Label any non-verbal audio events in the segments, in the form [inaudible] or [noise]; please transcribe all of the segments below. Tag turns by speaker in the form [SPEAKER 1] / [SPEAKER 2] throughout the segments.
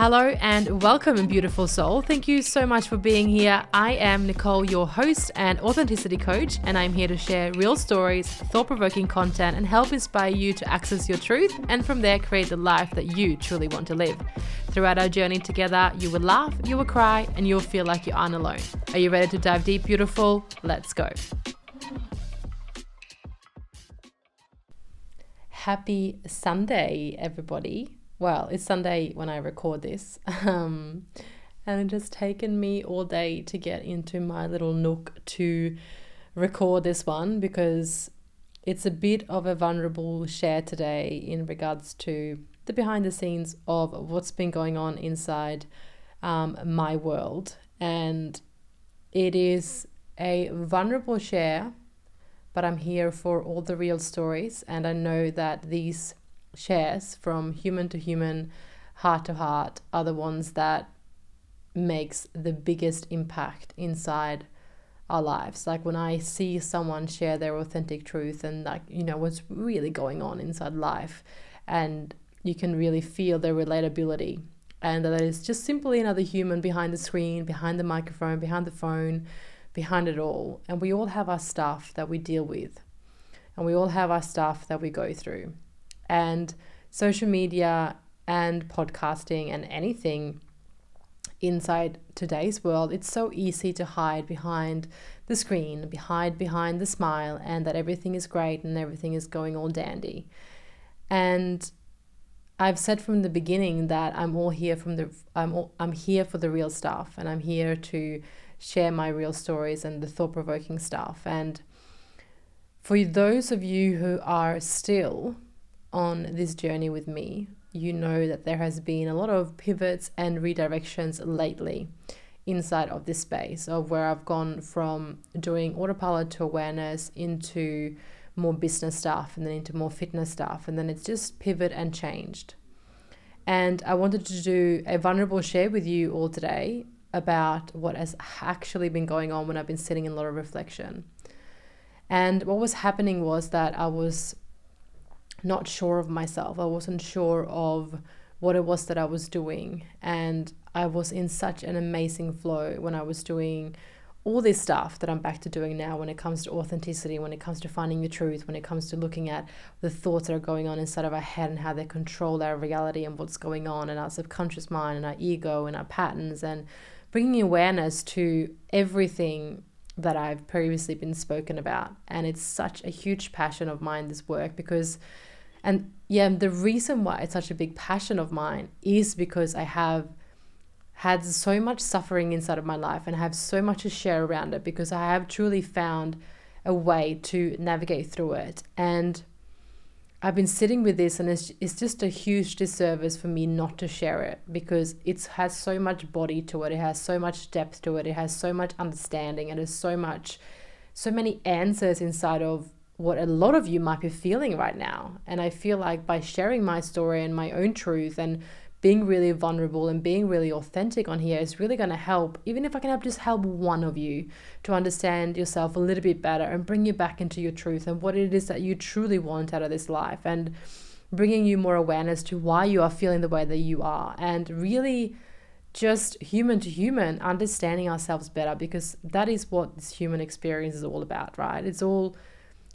[SPEAKER 1] Hello and welcome, beautiful soul. Thank you so much for being here. I am Nicole, your host and authenticity coach, and I'm here to share real stories, thought provoking content, and help inspire you to access your truth and from there create the life that you truly want to live. Throughout our journey together, you will laugh, you will cry, and you'll feel like you aren't alone. Are you ready to dive deep, beautiful? Let's go. Happy Sunday, everybody well, it's Sunday when I record this. [laughs] Um, and it has taken me all day to get into my little nook to record this one because it's a bit of a vulnerable share today in regards to the behind the scenes of what's been going on inside um, my world. And it is a vulnerable share, but I'm here for all the real stories. And I know that these shares from human to human, heart to heart, are the ones that makes the biggest impact inside our lives. Like when I see someone share their authentic truth and like, you know, what's really going on inside life and you can really feel their relatability and that is just simply another human behind the screen, behind the microphone, behind the phone, behind it all. And we all have our stuff that we deal with. And we all have our stuff that we go through and social media and podcasting and anything inside today's world, it's so easy to hide behind the screen, hide behind the smile, and that everything is great and everything is going all dandy. And I've said from the beginning that I'm all here from the I'm all, I'm here for the real stuff, and I'm here to share my real stories and the thought provoking stuff. And for those of you who are still on this journey with me, you know that there has been a lot of pivots and redirections lately inside of this space of where I've gone from doing autopilot to awareness into more business stuff and then into more fitness stuff and then it's just pivot and changed. And I wanted to do a vulnerable share with you all today about what has actually been going on when I've been sitting in a lot of reflection. And what was happening was that I was not sure of myself. I wasn't sure of what it was that I was doing. And I was in such an amazing flow when I was doing all this stuff that I'm back to doing now when it comes to authenticity, when it comes to finding the truth, when it comes to looking at the thoughts that are going on inside of our head and how they control our reality and what's going on in our subconscious mind and our ego and our patterns and bringing awareness to everything that I've previously been spoken about. And it's such a huge passion of mine, this work, because and yeah, the reason why it's such a big passion of mine is because I have had so much suffering inside of my life and I have so much to share around it because I have truly found a way to navigate through it. And I've been sitting with this, and it's, it's just a huge disservice for me not to share it because it has so much body to it, it has so much depth to it, it has so much understanding, and there's so much, so many answers inside of what a lot of you might be feeling right now. And I feel like by sharing my story and my own truth and being really vulnerable and being really authentic on here is really going to help, even if I can help just help one of you to understand yourself a little bit better and bring you back into your truth and what it is that you truly want out of this life and bringing you more awareness to why you are feeling the way that you are and really just human to human understanding ourselves better because that is what this human experience is all about, right? It's all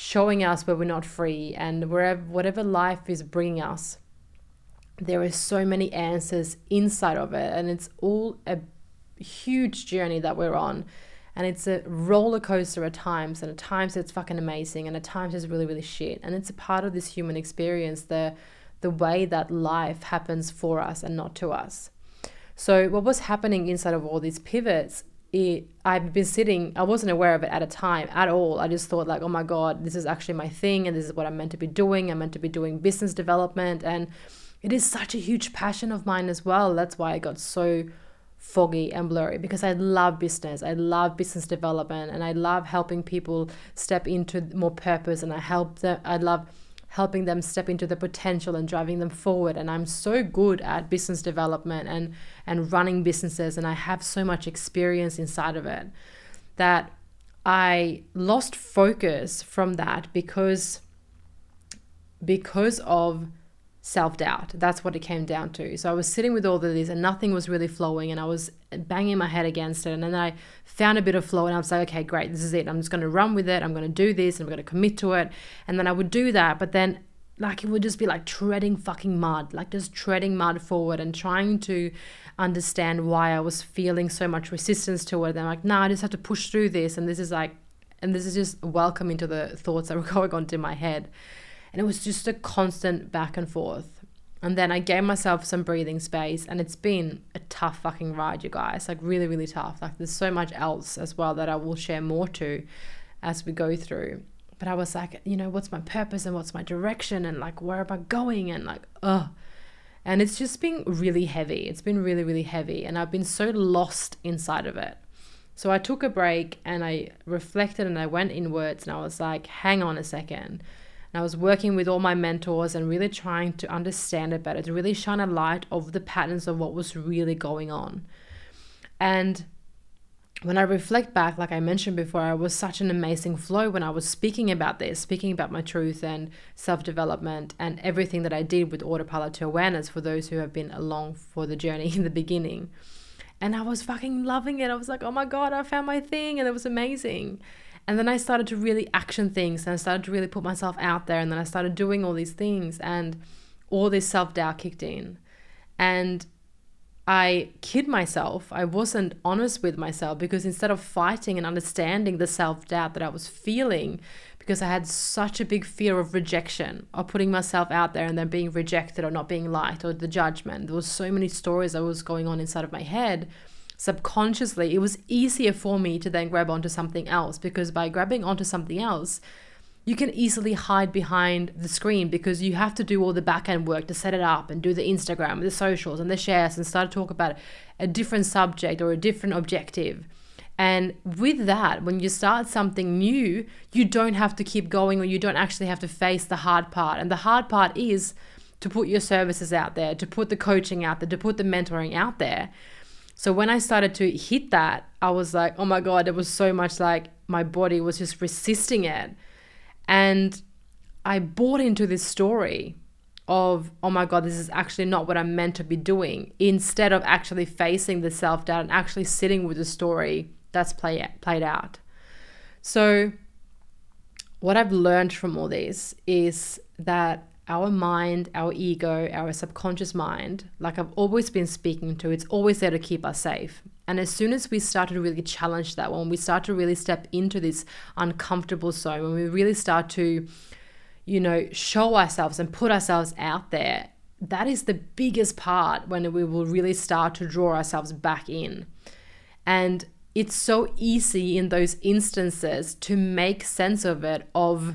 [SPEAKER 1] showing us where we're not free and wherever whatever life is bringing us there is so many answers inside of it. And it's all a huge journey that we're on. And it's a roller coaster at times and at times it's fucking amazing and at times it's really really shit. And it's a part of this human experience the the way that life happens for us and not to us. So what was happening inside of all these pivots it I've been sitting I wasn't aware of it at a time at all. I just thought like, oh my God, this is actually my thing and this is what I'm meant to be doing. I'm meant to be doing business development and it is such a huge passion of mine as well. That's why I got so foggy and blurry because I love business. I love business development and I love helping people step into more purpose and I help them I love helping them step into the potential and driving them forward. And i'm so good at business development and and running businesses and i have so much experience inside of it that i lost focus from that because because of self doubt. That's what it came down to. So I was sitting with all of this and nothing was really flowing and I was banging my head against it. And then I found a bit of flow and I was like, okay, great, this is it. I'm just going to run with it. I'm going to do this. And I'm going to commit to it. And then I would do that. But then like it would just be like treading fucking mud, like just treading mud forward and trying to understand why I was feeling so much resistance to it. And I'm like, nah, I just have to push through this. And this is like, and this is just welcome into the thoughts that were [laughs] going on in my head. And it was just a constant back and forth. And then I gave myself some breathing space, and it's been a tough fucking ride, you guys. Like, really, really tough. Like, there's so much else as well that I will share more to as we go through. But I was like, you know, what's my purpose and what's my direction and like, where am I going? And like, ugh. And it's just been really heavy. It's been really, really heavy. And I've been so lost inside of it. So I took a break and I reflected and I went inwards and I was like, hang on a second. And I was working with all my mentors and really trying to understand it better, to really shine a light of the patterns of what was really going on. And when I reflect back, like I mentioned before, I was such an amazing flow when I was speaking about this, speaking about my truth and self development and everything that I did with autopilot to awareness for those who have been along for the journey [laughs] in the beginning. And I was fucking loving it. I was like, oh my God, I found my thing. And it was amazing. And then I started to really action things and I started to really put myself out there. And then I started doing all these things and all this self doubt kicked in. And I kid myself. I wasn't honest with myself because instead of fighting and understanding the self doubt that I was feeling, because I had such a big fear of rejection, of putting myself out there and then being rejected or not being liked or the judgment. There was so many stories that was going on inside of my head subconsciously, it was easier for me to then grab onto something else because by grabbing onto something else, you can easily hide behind the screen because you have to do all the back end work to set it up and do the Instagram, the socials, and the shares and start to talk about a different subject or a different objective. And with that, when you start something new, you don't have to keep going or you don't actually have to face the hard part. And the hard part is to put your services out there, to put the coaching out there, to put the mentoring out there. So when I started to hit that, I was like, oh my God, it was so much like my body was just resisting it. And I bought into this story of, oh my God, this is actually not what I'm meant to be doing, instead of actually facing the self doubt and actually sitting with the story that's play, played out. So, what I've learned from all this is that our mind, our ego, our subconscious mind, like I've always been speaking to, it's always there to keep us safe. And as soon as we start to really challenge that, when we start to really step into this uncomfortable zone, when we really start to, you know, show ourselves and put ourselves out there, that is the biggest part when we will really start to draw ourselves back in. And it's so easy in those instances to make sense of it, of,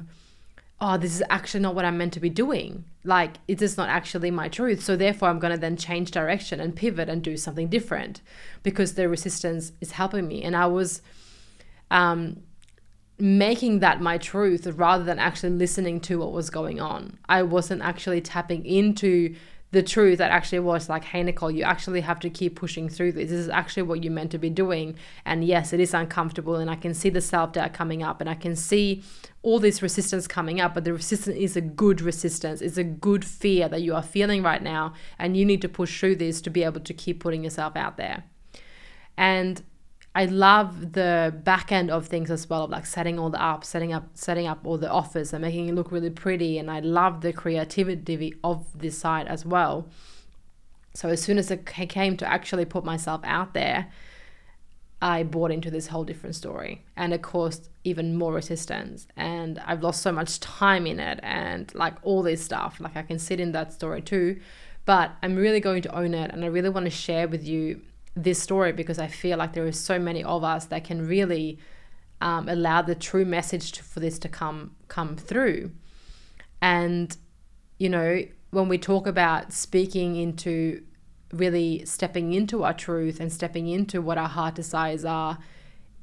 [SPEAKER 1] oh, this is actually not what I'm meant to be doing. Like, it is not actually my truth. So, therefore, I'm going to then change direction and pivot and do something different because the resistance is helping me. And I was um, making that my truth rather than actually listening to what was going on. I wasn't actually tapping into the truth that actually was like, hey, Nicole, you actually have to keep pushing through this. This is actually what you're meant to be doing. And yes, it is uncomfortable. And I can see the self doubt coming up and I can see all this resistance coming up. But the resistance is a good resistance, it's a good fear that you are feeling right now. And you need to push through this to be able to keep putting yourself out there. And I love the back end of things as well, of like setting all the up, setting up, setting up all the offers and making it look really pretty. And I love the creativity of this site as well. So as soon as it came to actually put myself out there, I bought into this whole different story and it caused even more resistance. And I've lost so much time in it and like all this stuff. Like I can sit in that story too, but I'm really going to own it and I really want to share with you this story because I feel like there are so many of us that can really um, allow the true message to, for this to come come through. And you know, when we talk about speaking into really stepping into our truth and stepping into what our heart desires are,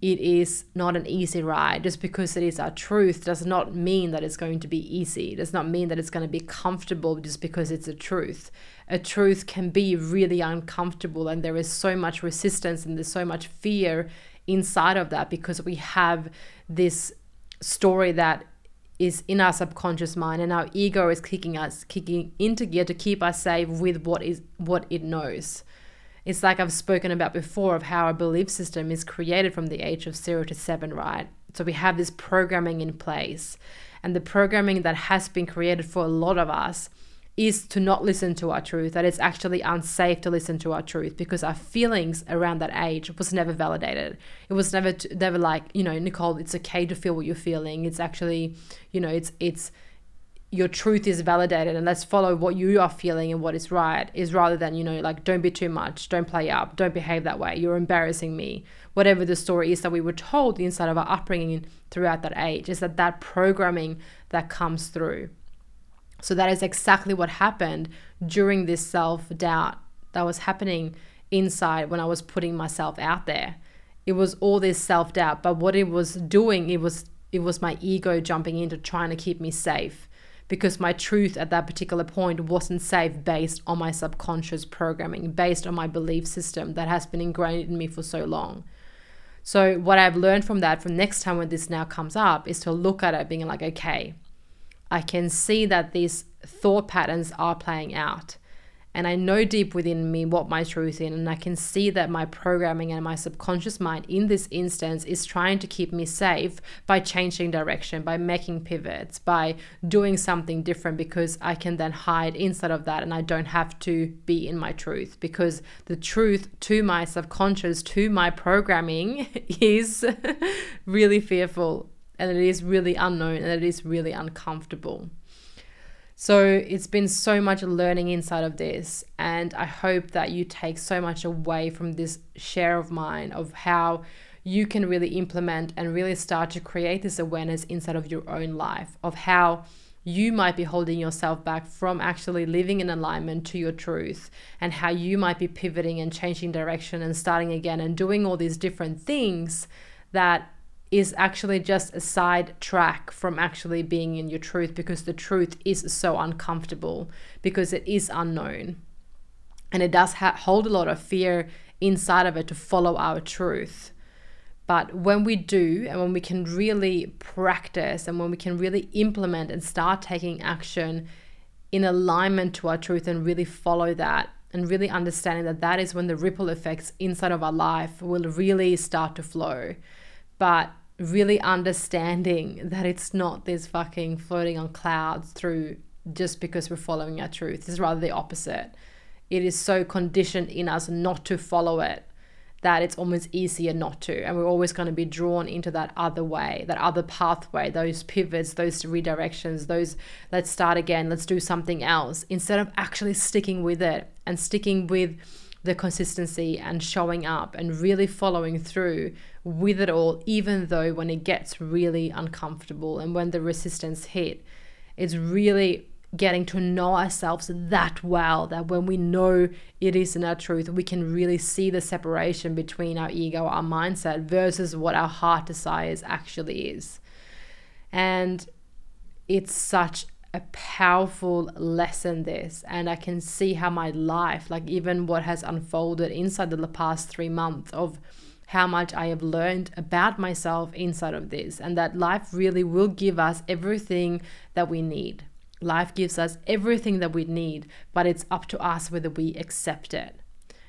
[SPEAKER 1] it is not an easy ride. Just because it is our truth does not mean that it's going to be easy. It does not mean that it's going to be comfortable just because it's a truth. A truth can be really uncomfortable, and there is so much resistance and there's so much fear inside of that because we have this story that is in our subconscious mind and our ego is kicking us kicking into gear to keep us safe with what is what it knows it's like i've spoken about before of how our belief system is created from the age of 0 to 7 right so we have this programming in place and the programming that has been created for a lot of us is to not listen to our truth, that it's actually unsafe to listen to our truth because our feelings around that age was never validated. It was never never like, you know, Nicole, it's okay to feel what you're feeling. It's actually, you know, it's it's your truth is validated and let's follow what you are feeling and what is right is rather than you know like don't be too much don't play up don't behave that way you're embarrassing me. Whatever the story is that we were told inside of our upbringing throughout that age is that that programming that comes through. So that is exactly what happened during this self doubt that was happening inside when I was putting myself out there. It was all this self doubt, but what it was doing, it was it was my ego jumping into trying to keep me safe because my truth at that particular point wasn't safe based on my subconscious programming, based on my belief system that has been ingrained in me for so long. So, what I've learned from that, from next time when this now comes up, is to look at it being like, okay, I can see that these thought patterns are playing out. And I know deep within me what my truth is, and I can see that my programming and my subconscious mind in this instance is trying to keep me safe by changing direction, by making pivots, by doing something different because I can then hide inside of that and I don't have to be in my truth because the truth to my subconscious, to my programming [laughs] is [laughs] really fearful and it is really unknown and it is really uncomfortable. So it's been so much learning inside of this, and I hope that you take so much away from this share of mine of how you can really implement and really start to create this awareness inside of your own life of how you might be holding yourself back from actually living in alignment to your truth and how you might be pivoting and changing direction and starting again and doing all these different things that is actually just a side track from actually being in your truth because the truth is so uncomfortable because it is unknown. And it does ha- hold a lot of fear inside of it to follow our truth. But when we do and when we can really practice and when we can really implement and start taking action in alignment to our truth and really follow that and really understanding that that is when the ripple effects inside of our life will really start to flow. But really understanding that it's not this fucking floating on clouds through just because we're following our truth. It's rather the opposite. It is so conditioned in us not to follow it that it's almost easier not to. And we're always going to be drawn into that other way, that other pathway, those pivots, those redirections, those let's start again, let's do something else, instead of actually sticking with it and sticking with the consistency and showing up and really following through with it all, even though when it gets really uncomfortable and when the resistance hit, it's really getting to know ourselves that well that when we know it isn't our truth, we can really see the separation between our ego, our mindset, versus what our heart desires actually is. And it's such a powerful lesson this and i can see how my life like even what has unfolded inside the past three months of how much i have learned about myself inside of this and that life really will give us everything that we need. Life gives us everything that we need but it's up to us whether we accept it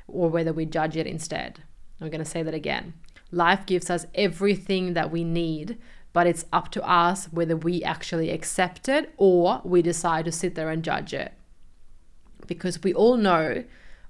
[SPEAKER 1] or whether we judge it instead. I'm going to say that again. Life gives us everything that we need but it's up to us whether we actually accept it or we decide to sit there and judge it. Because we all know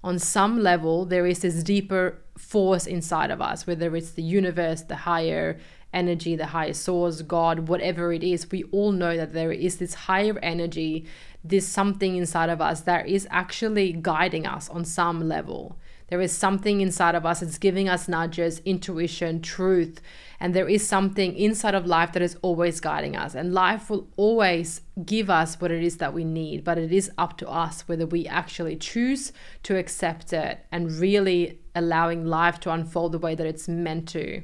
[SPEAKER 1] on some level there is this deeper force inside of us, whether it's the universe, the higher energy, the higher source, God, whatever it is, we all know that there is this higher energy, this something inside of us that is actually guiding us on some level. There is something inside of us that's giving us nudges, intuition, truth. And there is something inside of life that is always guiding us. And life will always give us what it is that we need. But it is up to us whether we actually choose to accept it and really allowing life to unfold the way that it's meant to.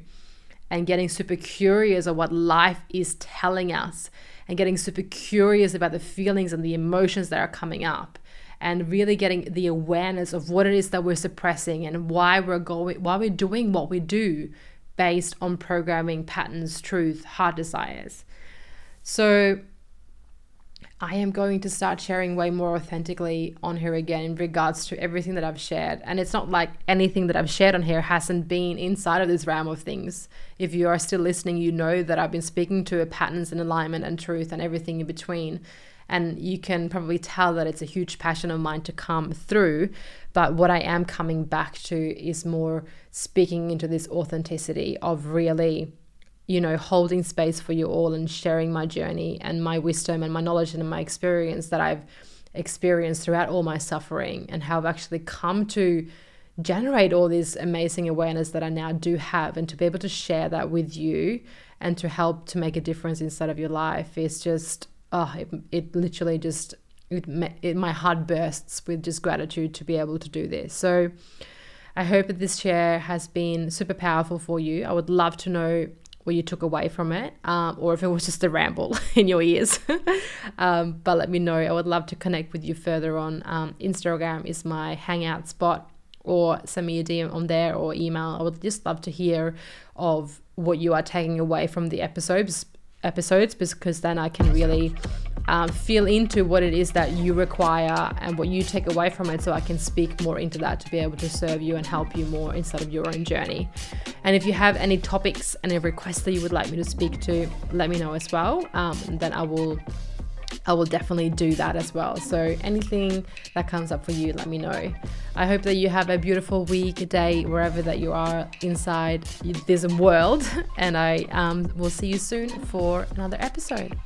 [SPEAKER 1] And getting super curious of what life is telling us and getting super curious about the feelings and the emotions that are coming up and really getting the awareness of what it is that we're suppressing and why we're going why we're doing what we do based on programming patterns truth heart desires So I am going to start sharing way more authentically on here again in regards to everything that I've shared. And it's not like anything that I've shared on here hasn't been inside of this realm of things. If you are still listening, you know that I've been speaking to patterns and alignment and truth and everything in between. And you can probably tell that it's a huge passion of mine to come through. But what I am coming back to is more speaking into this authenticity of really you know, holding space for you all and sharing my journey and my wisdom and my knowledge and my experience that I've experienced throughout all my suffering and how I've actually come to generate all this amazing awareness that I now do have and to be able to share that with you and to help to make a difference inside of your life is just oh it, it literally just it, it my heart bursts with just gratitude to be able to do this so I hope that this share has been super powerful for you. I would love to know what you took away from it, um, or if it was just a ramble [laughs] in your ears. [laughs] um, but let me know. I would love to connect with you further on. Um, Instagram is my hangout spot, or send me a DM on there or email. I would just love to hear of what you are taking away from the episodes episodes because then I can really um, feel into what it is that you require and what you take away from it so I can speak more into that to be able to serve you and help you more inside of your own journey. And if you have any topics and any requests that you would like me to speak to, let me know as well. Um, then I will I will definitely do that as well. So anything that comes up for you, let me know. I hope that you have a beautiful week, day, wherever that you are inside this world. [laughs] And I um, will see you soon for another episode.